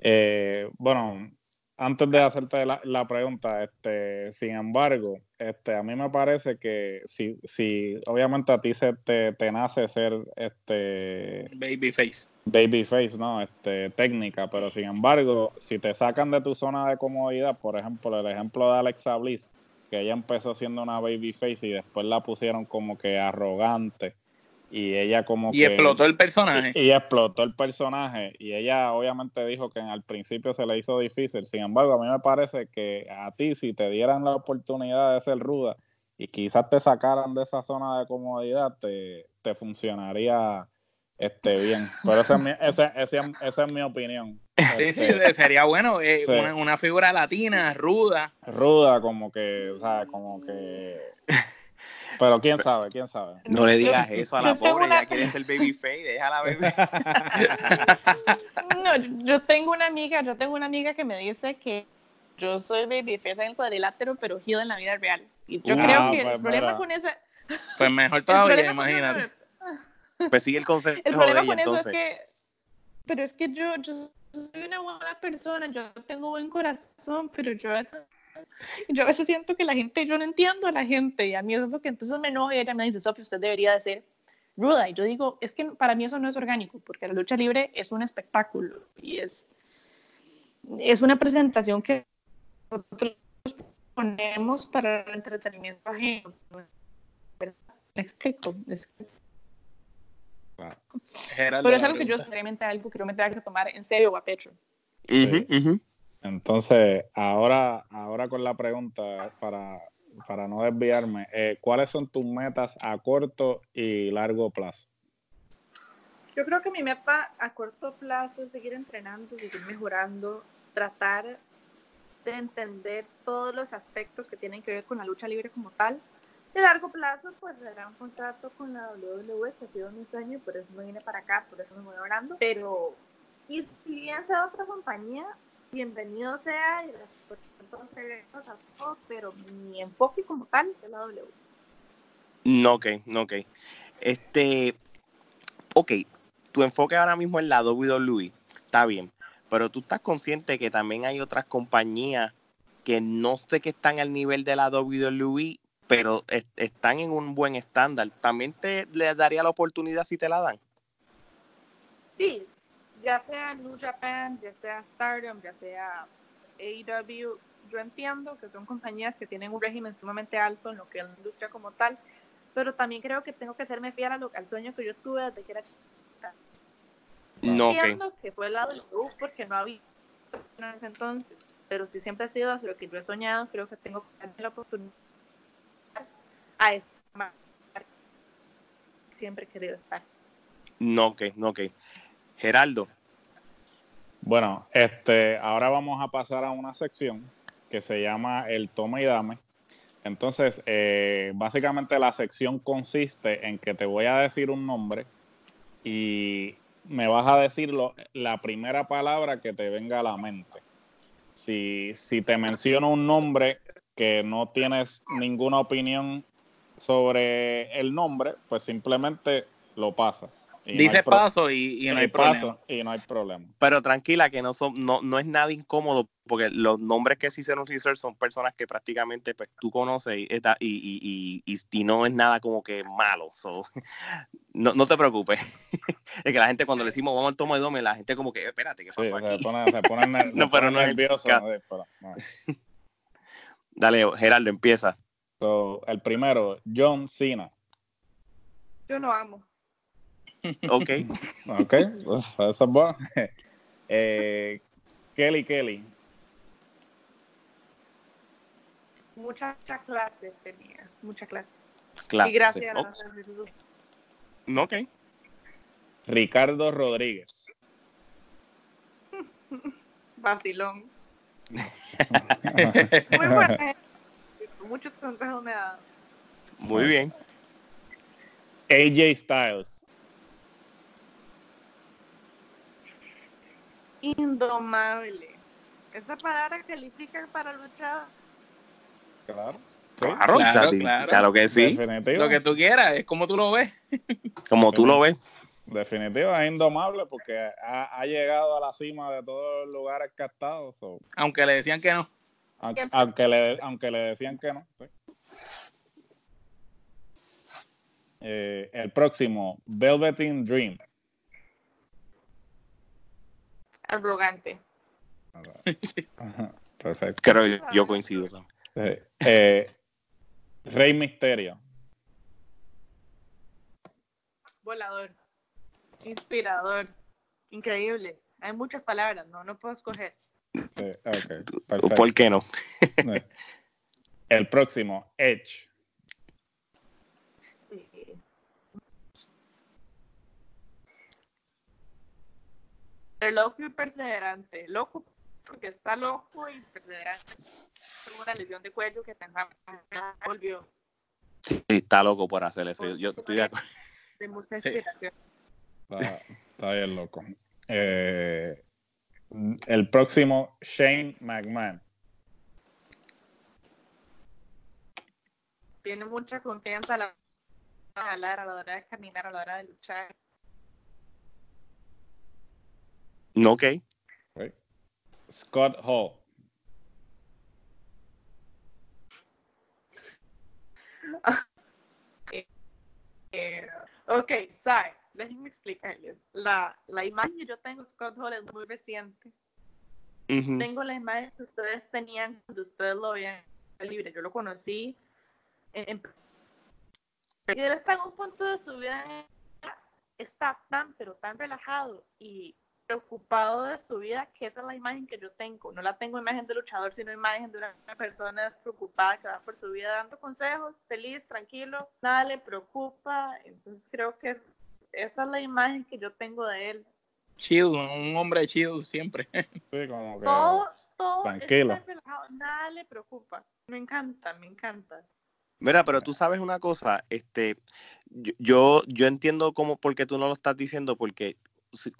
Eh, bueno, antes de hacerte la, la pregunta, este, sin embargo, este, a mí me parece que si, si obviamente a ti se te, te nace ser este Babyface. babyface, ¿no? Este, técnica, pero sin embargo, si te sacan de tu zona de comodidad, por ejemplo, el ejemplo de Alexa Bliss, que ella empezó siendo una babyface y después la pusieron como que arrogante y ella como Y que explotó el personaje. y, y explotó el personaje y ella obviamente dijo que al principio se le hizo difícil. Sin embargo, a mí me parece que a ti si te dieran la oportunidad de ser ruda y quizás te sacaran de esa zona de comodidad, te, te funcionaría este bien. Pero esa es mi, esa, esa- esa es mi opinión. Sí, sí, Este, sería bueno. eh, Sí. una, una figura latina, ruda. ruda como que, o sea, como que... Pero quién sabe, quién sabe. No le digas Yo- eso a la pobre, una- ya quiere ser babyface, déjala baby. No, yo- tengo una amiga, yo tengo una amiga que me dice que yo soy babyface en el cuadrilátero, pero heel en la vida real. Y yo Uh, creo que pues el problema mira. con esa, Pues mejor todavía, con- imagínate. Pues sigue el consejo El de problema ella con eso entonces. es que, pero es que yo, yo soy una buena persona, yo tengo buen corazón, pero yo a veces, yo a veces siento que la gente, yo no entiendo a la gente y a mí eso es lo que entonces me enoja y ella me dice, Sofía, usted debería de ser ruda. Y yo digo, es que para mí eso no es orgánico, porque la lucha libre es un espectáculo y es, es una presentación que nosotros ponemos para el entretenimiento ajeno. ¿verdad? ¿Me explico? Es Gerardo, Pero es algo que yo pregunta. seriamente algo que no me tenga que tomar en serio a pecho. Ujú, ujú. Entonces, ahora, ahora con la pregunta, para, para no desviarme, eh, ¿cuáles son tus metas a corto y largo plazo? Yo creo que mi meta a corto plazo es seguir entrenando, seguir mejorando, tratar de entender todos los aspectos que tienen que ver con la lucha libre como tal. De largo plazo, pues será un contrato con la WWE, que ha sido mi sueño, por eso me vine para acá, por eso me voy hablando. Pero, y si bien sea otra compañía, bienvenido sea, y a todos, pero mi enfoque como tal es la WWE. No, ok, no, ok. Este, ok, tu enfoque ahora mismo es la WWE, está bien, pero tú estás consciente que también hay otras compañías que no sé que están al nivel de la WWE, pero es- están en un buen estándar. ¿También te le daría la oportunidad si te la dan? Sí, ya sea New Japan, ya sea Stardom, ya sea AEW, yo entiendo que son compañías que tienen un régimen sumamente alto en lo que es la industria como tal, pero también creo que tengo que serme fiel a lo- al sueño que yo tuve desde que era chica. No. Entiendo que fue el lado del club porque no había en ese entonces, pero si siempre ha sido hacia lo que yo he soñado, creo que tengo que darme la oportunidad a esta siempre he querido estar. No, ok, no, ok. Geraldo, Bueno, este, ahora vamos a pasar a una sección que se llama el toma y dame. Entonces, eh, básicamente la sección consiste en que te voy a decir un nombre y me vas a decir lo- la primera palabra que te venga a la mente. Si, si te menciono un nombre que no tienes ninguna opinión sobre el nombre, pues simplemente lo pasas. Y Dice paso y, y no hay paso, problema. y no hay problema. pero tranquila que no son, no, no es nada incómodo, porque los nombres que se hicieron research son personas que prácticamente pues, tú conoces y, está- y, y, y, y- y no es nada como que malo. so, no, no te preocupes. es que la gente cuando le decimos vamos al toma y dome, la gente como que, espérate, ¿qué Sí, pasó se aquí? pone, se pone ner- No, pero no es nervioso. sí, pero. Dale, Gerardo, empieza. So, el primero, John Cena. Yo lo amo. Ok. Ok, pues, eso es bueno. Eh, Kelly Kelly. mucha clase tenía, mucha clase. Claro. y gracias a Jesús. Ok. Ricardo Rodríguez. Vacilón. Muy buena gente. Muchos consejos me ha dado. Muy bien. AJ Styles. Indomable. Esa palabra califica para luchar. Claro. Claro, Claro, claro. claro que sí, Definitivo. Lo que tú quieras, es como tú lo ves. como tú lo ves. Definitivo, es indomable porque ha, ha llegado a la cima de todos los lugares que ha estado. so, Aunque le decían que no. aunque, aunque le, aunque le decían que no. sí. Eh, el próximo, Velveteen Dream. Arrogante. Ajá, Perfecto. Creo que yo coincido. Eh, eh, Rey Misterio. Volador. Inspirador. Increíble. Hay muchas palabras, no, no puedo escoger. Sí. ¿Por qué no? El próximo, Edge. Sí. El loco y perseverante. Loco porque está loco y perseverante. Tuvo una lesión de cuello que pensaba volvió Sí, está loco por hacer eso. Yo, yo estoy de acuerdo. de mucha Sí. inspiración. Está, está bien loco. Eh, el próximo, Shane McMahon. Tiene mucha confianza a la hora de hablar, a la hora de caminar, a la hora de luchar. No, ok. Scott Hall. Ok, sorry, déjenme explicarles. La, la imagen que yo tengo de Scott Hall es muy reciente. Tengo la imagen que ustedes tenían cuando ustedes lo veían libre. Yo lo conocí. En, en- y él está en un punto de su vida está tan, pero tan relajado y preocupado de su vida que esa es la imagen que yo tengo. No la tengo imagen de luchador, sino imagen de una persona preocupada que va por su vida dando consejos, feliz, tranquilo, nada le preocupa. Entonces creo que esa es la imagen que yo tengo de él. Chill, un hombre chill siempre. Sí, como que. todo, todo tranquilo. relajado, nada le preocupa. Me encanta, me encanta. Mira, pero tú sabes una cosa, este, yo, yo, entiendo cómo, por qué tú no lo estás diciendo, porque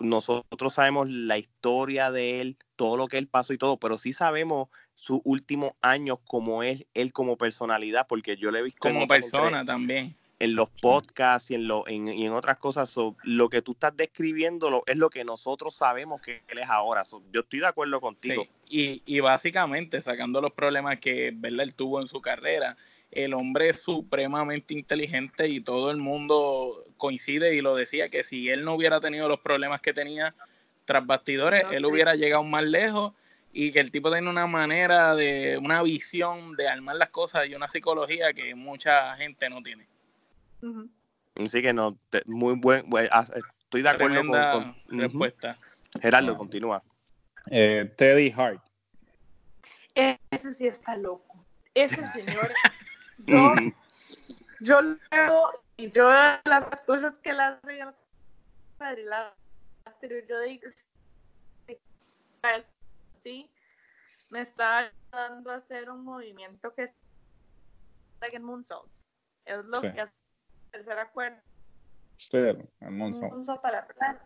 nosotros sabemos la historia de él, todo lo que él pasó y todo, pero sí sabemos sus últimos años como es él como personalidad, porque yo le he visto Como persona entre- también. en los podcasts y en, lo, en, y en otras cosas. so, lo que tú estás describiendo lo- es lo que nosotros sabemos que él es ahora. so, yo estoy de acuerdo contigo. Sí, y, y básicamente sacando los problemas que ¿verdad? él tuvo en su carrera, el hombre es supremamente inteligente y todo el mundo coincide y lo decía que si él no hubiera tenido los problemas que tenía tras bastidores, él hubiera llegado más lejos y que el tipo tiene una manera de, una visión de armar las cosas y una psicología que mucha gente no tiene. Ujú. Así que no, te- muy buen, ah, estoy de acuerdo con, Tremenda con- respuesta. Gerardo, Ah. continúa. Eh, Teddy Hart. Ese sí está loco. Ese señor, yo, yo lo veo y yo las cosas que él hace el cuadrilátero, yo digo, sí, me está ayudando a hacer un movimiento que es like en Moonsault. Es lo Sí. que hace el tercera cuerda. Sí, el Monzo. Moonsault para atrás.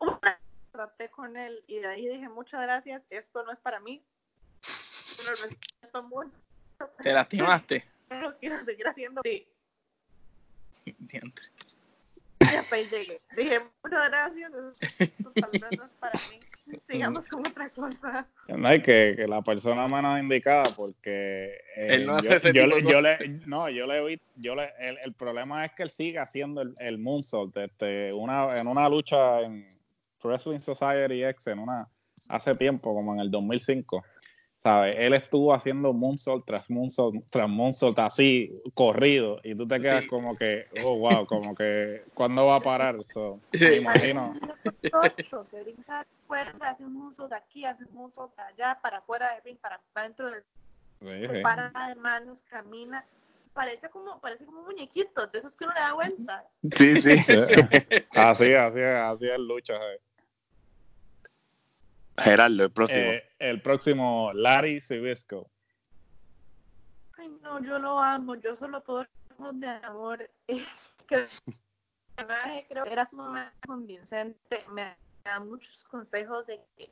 Una traté con él y de ahí dije, muchas gracias, esto no es para mí. Lo respeto mucho. ¿Te lastimaste? Pero quiero seguir haciendo. Sí, Diantre. y hasta ahí llegué. Dije, muchas gracias, no es para mí. Sigamos con otra cosa. No hay que, que la persona menos indicada porque eh, Él no hace yo, ese yo tipo le- de yo cosas. le- no yo le vi yo le, el, el problema es que él sigue haciendo el, el moonsault este, una, en una lucha en Wrestling Society X en una hace tiempo como en el 2005 ¿sabes? él estuvo haciendo moonsault tras moonsault tras moonsault así corrido y tú te quedas Sí. como que oh wow como que ¿cuándo va a parar? So, Sí. me imagino se brinca fuera, hace un muso de aquí, hace un muso de allá, para afuera del ring, para adentro del Sí, se para de manos, camina. Parece como, parece como un muñequito, de esos que uno le da vuelta. Sí, sí. así así así es lucha ¿sabes? Gerardo, el próximo. Eh, el próximo, Larry Sibisco. Ay, no, yo lo amo, yo solo puedo hablar de amor. Que personaje creo que era sumamente convincente, me da muchos consejos de que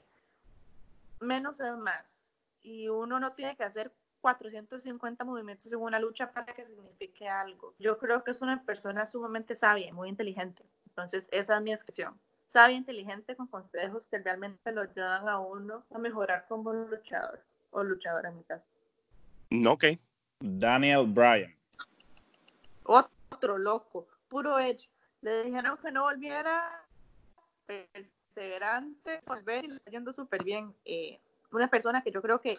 menos es más. Y uno no tiene que hacer 450 movimientos en una lucha para que signifique algo. Yo creo que es una persona sumamente sabia y muy inteligente. Entonces, esa es mi descripción. Sabia, inteligente, con consejos que realmente lo ayudan a uno a mejorar como luchador o luchadora en mi caso. No, ok. Daniel Bryan. Otro loco, puro hecho. Le dijeron que no volviera, perseverante, volver y le está yendo súper bien. Eh, una persona que yo creo que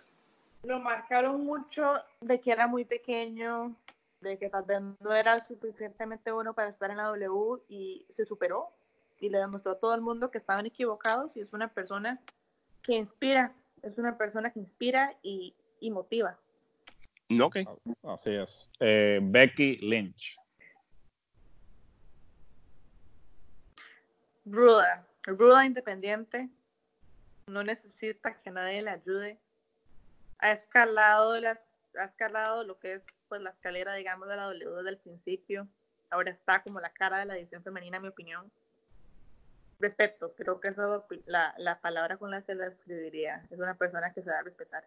lo marcaron mucho de que era muy pequeño, de que tal vez no era suficientemente bueno para estar en la W y se superó y le demostró a todo el mundo que estaban equivocados y es una persona que inspira, es una persona que inspira y, y motiva. No, ok. Así es. Eh, Becky Lynch. Ruda, ruda independiente, no necesita que nadie le ayude. Ha escalado, las, ha escalado lo que es pues la escalera, digamos, de la W desde el principio. Ahora está como la cara de la edición femenina, en mi opinión. Respeto, creo que esa es la, la palabra con la que la escribiría. Es una persona que se va a respetar.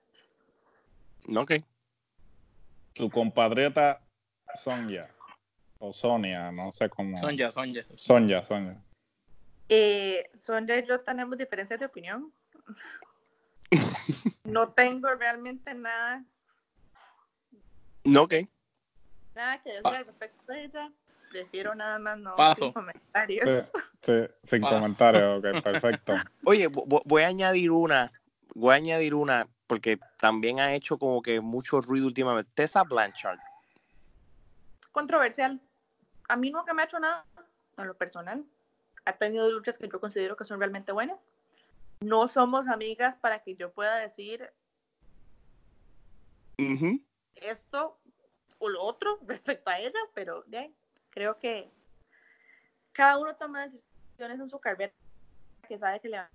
Ok. Tu compatriota Sonja. O Sonia, no sé cómo. Sonja, Sonja. Sonja, Sonja. Eh, Sonja y yo tenemos diferencias de opinión. no tengo realmente nada. No, ok. Nada que decir al respecto de ella. Prefiero nada más no Paso. sin comentarios. Sí, sí, sin Paso. comentarios, ok, perfecto. Oye, vo- vo- voy a añadir una, voy a añadir una, porque también ha hecho como que mucho ruido últimamente. Tessa Blanchard. Controversial. A mí nunca me ha hecho nada en lo personal. Ha tenido luchas que yo considero que son realmente buenas. No somos amigas para que yo pueda decir esto o lo otro respecto a ella, pero de ahí, creo que cada uno toma decisiones en su carrera que sabe que le van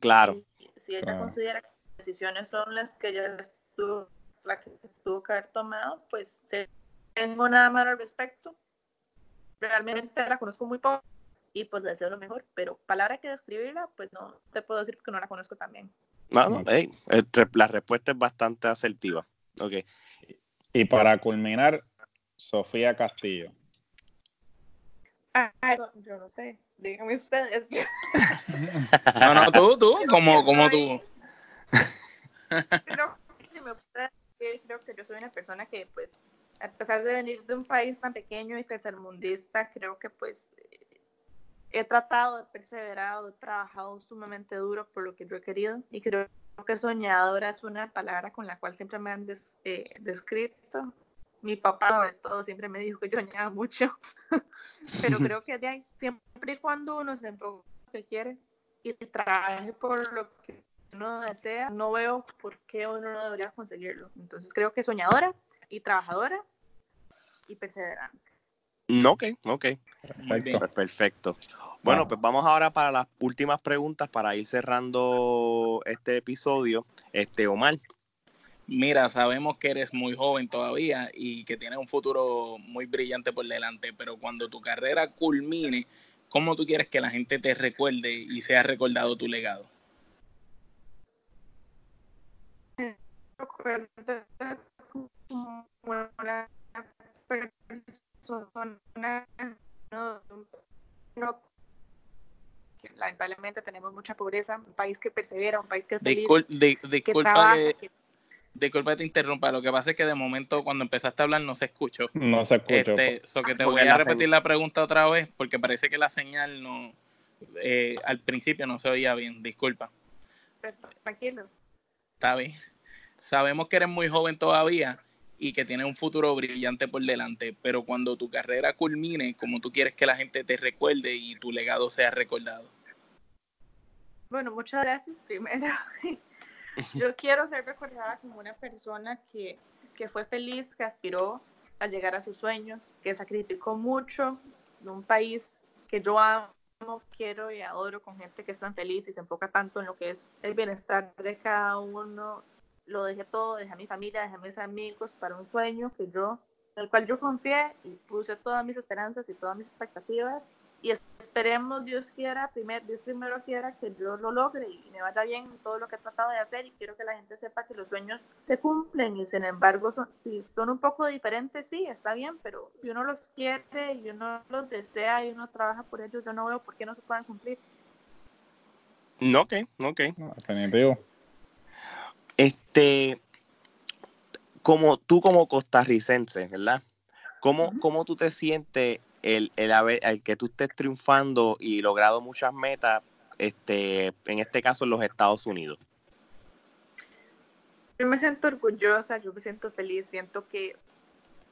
Claro. Y si ella Claro. considera que las decisiones son las que ella estuvo, la que tuvo que haber tomado, pues te- tengo nada más al respecto. Realmente la conozco muy poco y pues le deseo lo mejor, pero palabra que describirla, pues no te puedo decir porque no la conozco también. No, no, Ok. ey, eh, la respuesta es bastante asertiva. Ok. Y para culminar, Sofía Castillo. Ah, yo no sé, díganme ustedes. No, no, tú, tú, como, como tú. creo que si me decir, creo que yo soy una persona que pues a pesar de venir de un país tan pequeño y tercermundista creo que pues eh, he tratado, he perseverado, he trabajado sumamente duro por lo que yo he querido y creo que soñadora es una palabra con la cual siempre me han des- eh, descrito. Mi papá sobre todo siempre me dijo que yo soñaba mucho, pero creo que de ahí, siempre y cuando uno se enfoque en lo que quiere y trabaje por lo que uno desea, no veo por qué uno no debería conseguirlo. Entonces creo que soñadora y trabajadora y perseverante. No, ok, ok. Bien. Pues perfecto. Bueno, Wow. pues vamos ahora para las últimas preguntas para ir cerrando este episodio. Este, Omar, Mira, sabemos que eres muy joven todavía y que tienes un futuro muy brillante por delante, pero cuando tu carrera culmine, ¿cómo tú quieres que la gente te recuerde y sea recordado tu legado? Lamentablemente tenemos mucha pobreza, un país que persevera, un país que es feliz, Discul- di- que disculpa, trabaja, que, que- disculpa que te interrumpa, lo que pasa es que de momento cuando empezaste a hablar no se escuchó. No se escucha. Este, so que te Porque voy a repetir la pregunta otra vez porque parece que la señal no eh, al principio no se oía bien, disculpa. tranquilo. Está bien. Sabemos que eres muy joven todavía y que tienes un futuro brillante por delante, pero cuando tu carrera culmine, como tú quieres que la gente te recuerde y tu legado sea recordado. Bueno, muchas gracias. Primero, yo quiero ser recordada como una persona que, que fue feliz, que aspiró a llegar a sus sueños, que sacrificó mucho de un país que yo amo, quiero y adoro con gente que es tan feliz y se enfoca tanto en lo que es el bienestar de cada uno. Lo dejé todo, dejé a mi familia, dejé a mis amigos para un sueño que yo, en el cual yo confié y puse todas mis esperanzas y todas mis expectativas y esperemos, Dios quiera, primer, Dios primero quiera que yo lo logre y me vaya bien en todo lo que he tratado de hacer y quiero que la gente sepa que los sueños se cumplen y sin embargo son, si son un poco diferentes, sí, está bien, pero si uno los quiere y uno los desea y uno trabaja por ellos, yo no veo por qué no se puedan cumplir. No, ok, ok. Definitivo. Este, como tú como costarricense, ¿verdad? ¿Cómo, ¿Cómo tú te sientes el, el, el que tú estés triunfando y logrado muchas metas, este, en este caso en los Estados Unidos? Yo me siento orgullosa, yo me siento feliz, siento que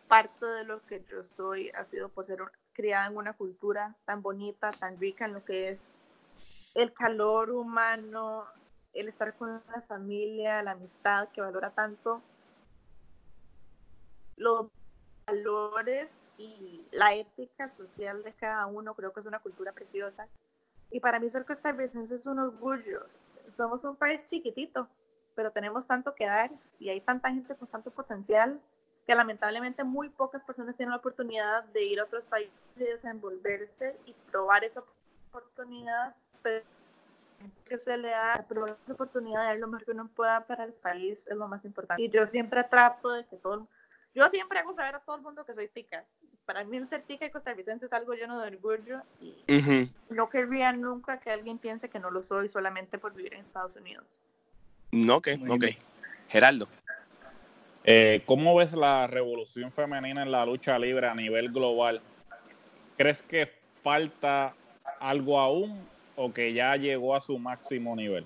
parte de lo que yo soy ha sido por ser criada en una cultura tan bonita, tan rica en lo que es el calor humano, el estar con la familia, la amistad que valora tanto los valores y la ética social de cada uno, creo que es una cultura preciosa. Y para mí ser costarricense es un orgullo. Somos un país chiquitito, pero tenemos tanto que dar y hay tanta gente con tanto potencial que lamentablemente muy pocas personas tienen la oportunidad de ir a otros países y desenvolverse y probar esa oportunidad, pero que se le da, probar esa oportunidad de dar lo mejor que uno pueda para el país es lo más importante. Y yo siempre trato de que todo, yo siempre hago saber a todo el mundo que soy tica. Para mí el ser tica y costarricense es algo lleno de orgullo y no querría nunca que alguien piense que no lo soy solamente por vivir en Estados Unidos. No, ok, ok. Geraldo. Eh, ¿Cómo ves la revolución femenina en la lucha libre a nivel global? ¿Crees que falta algo aún o que ya llegó a su máximo nivel?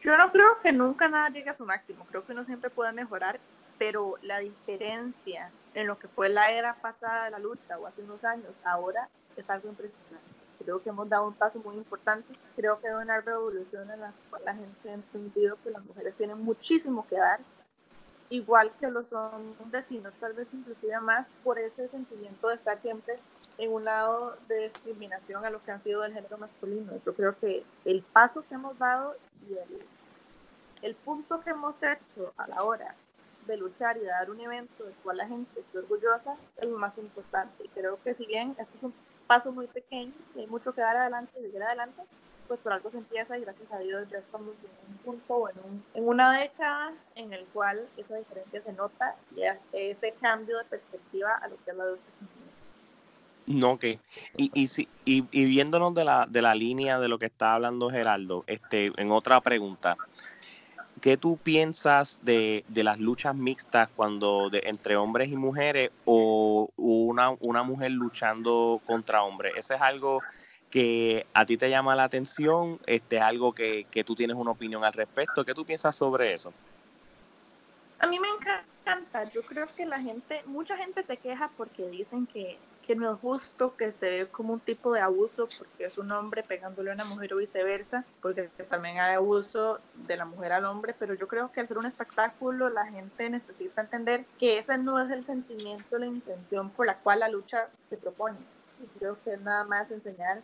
Yo no creo que nunca nada llegue a su máximo. Creo que uno siempre puede mejorar pero la diferencia en lo que fue la era pasada de la lucha o hace unos años, ahora es algo impresionante. Creo que hemos dado un paso muy importante. Creo que hay una revolución en la cual la gente ha entendido que las mujeres tienen muchísimo que dar, igual que los hombres, sino tal vez inclusive más por ese sentimiento de estar siempre en un lado de discriminación a lo que han sido del género masculino. Yo creo que el paso que hemos dado y el, el punto que hemos hecho a la hora de luchar y de dar un evento del cual la gente esté orgullosa es lo más importante. Y creo que si bien este es un paso muy pequeño y hay mucho que dar adelante y seguir adelante, pues por algo se empieza y gracias a Dios ya estamos en un punto o en, en una década en el cual esa diferencia se nota y ese cambio de perspectiva a lo que es la lucha no, ok. Y, y, si, y, y, viéndonos de la, de la línea de lo que está hablando Geraldo, este, en otra pregunta, ¿qué tú piensas de, las luchas mixtas cuando de, entre hombres y mujeres o una, una mujer luchando contra hombres? ¿Eso es algo que a ti te llama la atención? ¿Este es algo que, que tú tienes una opinión al respecto? ¿Qué tú piensas sobre eso? A mí me encanta. Yo creo que la gente, mucha gente se queja porque dicen que que no es justo, que se ve como un tipo de abuso porque es un hombre pegándole a una mujer o viceversa, porque también hay abuso de la mujer al hombre, pero yo creo que al ser un espectáculo la gente necesita entender que ese no es el sentimiento, la intención por la cual la lucha se propone. Y creo que es nada más enseñar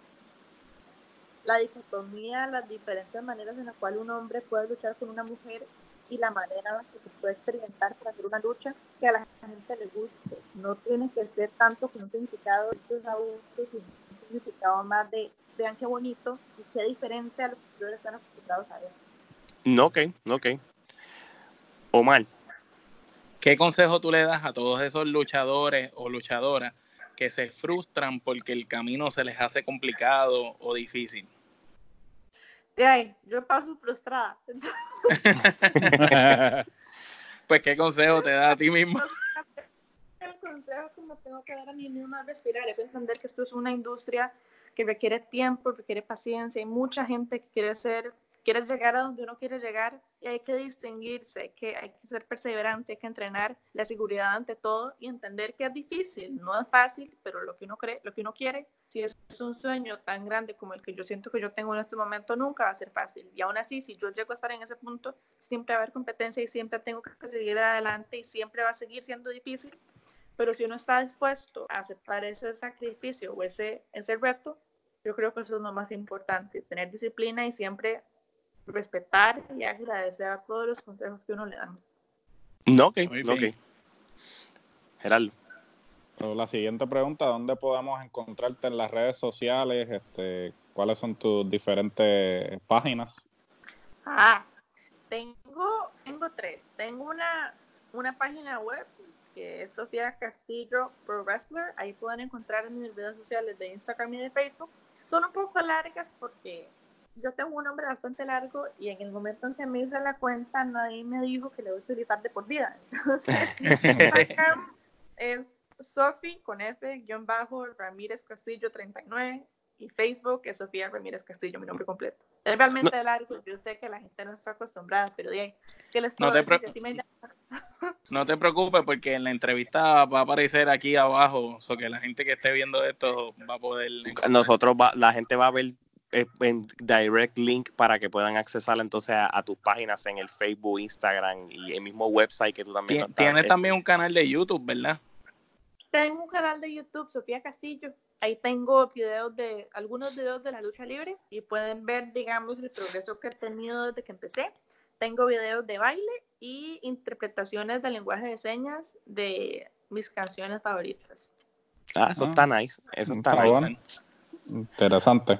la dicotomía, las diferentes maneras en las cuales un hombre puede luchar con una mujer y la manera en la que se puede experimentar para hacer una lucha que a la gente le guste. No tiene que ser tanto con un significado de sino un significado más de vean qué bonito y qué diferente a lo que ustedes están acostumbrados a ver. No, ok, ok. Omar. ¿Qué consejo tú le das a todos esos luchadores o luchadoras que se frustran porque el camino se les hace complicado o difícil? Ay, yo paso frustrada. pues, ¿qué consejo te da a ti mismo? El consejo que me tengo que dar a mí misma es respirar, es entender que esto es una industria que requiere tiempo, requiere paciencia, y mucha gente que quiere ser quieres llegar a donde uno quiere llegar y hay que distinguirse, hay que, hay que ser perseverante, hay que entrenar la seguridad ante todo y entender que es difícil, no es fácil, pero lo que uno cree, lo que uno quiere, si es un sueño tan grande como el que yo siento que yo tengo en este momento, nunca va a ser fácil. Y aún así, si yo llego a estar en ese punto, siempre va a haber competencia y siempre tengo que seguir adelante y siempre va a seguir siendo difícil. Pero si uno está dispuesto a aceptar ese sacrificio o ese, ese reto, yo creo que eso es lo más importante, tener disciplina y siempre respetar y agradecer a todos los consejos que uno le dan. No, ok, ok. Gerardo. La siguiente pregunta, ¿dónde podemos encontrarte en las redes sociales? Este, ¿Cuáles son tus diferentes páginas? Ah, tengo, tengo tres. Tengo una, una página web que es Sofía Castillo Pro Wrestler. Ahí pueden encontrar en mis redes sociales de Instagram y de Facebook. Son un poco largas porque yo tengo un nombre bastante largo y en el momento en que me hice la cuenta nadie me dijo que le voy a utilizar de por vida. Entonces, Instagram es Sofi con F, guion bajo, Ramírez Castillo 39 y Facebook es Sofía Ramírez Castillo, mi nombre completo. Es realmente largo, yo sé que la gente no está acostumbrada, pero bien, ¿qué les no te, no te preocupes porque en la entrevista va a aparecer aquí abajo, o so que la gente que esté viendo esto va a poder... Nosotros, va, la gente va a ver eh, en direct link para que puedan accesar entonces a, tus páginas en el Facebook, Instagram y el mismo website que tú también Tienes también un canal de YouTube, ¿verdad? Tengo un canal de YouTube, Sofía Castillo. Ahí tengo videos de, algunos videos de la lucha libre y pueden ver, digamos, el progreso que he tenido desde que empecé. Tengo videos de baile y interpretaciones del lenguaje de señas de mis canciones favoritas. Ah, eso está nice. Eso está, nice. Interesante.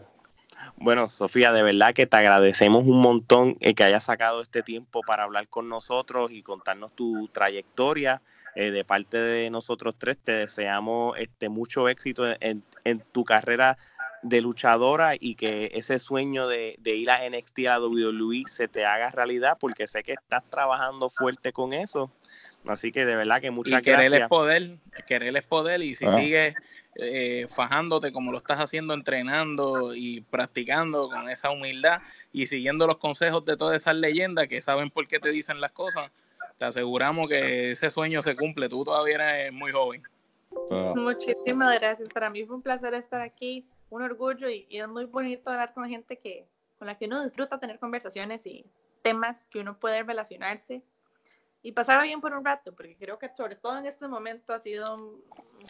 Bueno, Sofía, de verdad que te agradecemos un montón el que hayas sacado este tiempo para hablar con nosotros y contarnos tu trayectoria. Eh, de parte de nosotros tres, te deseamos este, mucho éxito en, tu carrera de luchadora y que ese sueño de, ir a NXT a WWE se te haga realidad porque sé que estás trabajando fuerte con eso. Así que de verdad que muchas y querer Es poder, querer es poder y si ah. sigues eh, fajándote como lo estás haciendo, entrenando y practicando con esa humildad y siguiendo los consejos de todas esas leyendas que saben por qué te dicen las cosas, te aseguramos que ese sueño se cumple. Tú todavía eres muy joven. Ah. Muchísimas gracias. Para mí fue un placer estar aquí, un orgullo y, es muy bonito hablar con gente que, con la que uno disfruta tener conversaciones y temas que uno puede relacionarse y pasar bien por un rato, porque creo que sobre todo en este momento ha sido un,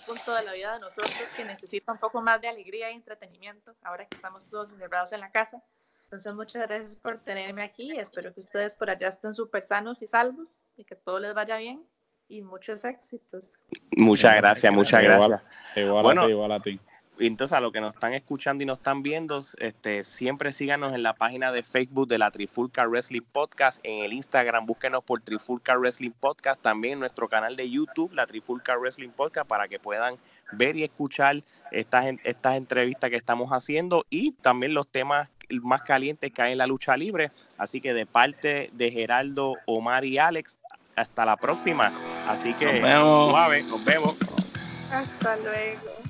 punto de la vida de nosotros que necesita un poco más de alegría y entretenimiento, ahora que estamos todos encerrados en la casa. Entonces, muchas gracias por tenerme aquí. Espero que ustedes por allá estén súper sanos y salvos y que todo les vaya bien y muchos éxitos. Muchas gracias, muchas gracias. Igual, bueno, a ti, igual a ti. Entonces, a los que nos están escuchando y nos están viendo, este, siempre síganos en la página de Facebook de la Trifulca Wrestling Podcast, en el Instagram búsquenos por Trifulca Wrestling Podcast, también en nuestro canal de YouTube, la Trifulca Wrestling Podcast, para que puedan ver y escuchar estas, estas entrevistas que estamos haciendo y también los temas más calientes que hay en la lucha libre. Así que de parte de Geraldo, Omar y Alex, hasta la próxima. Así que nos vemos. Suave, nos vemos. Hasta luego.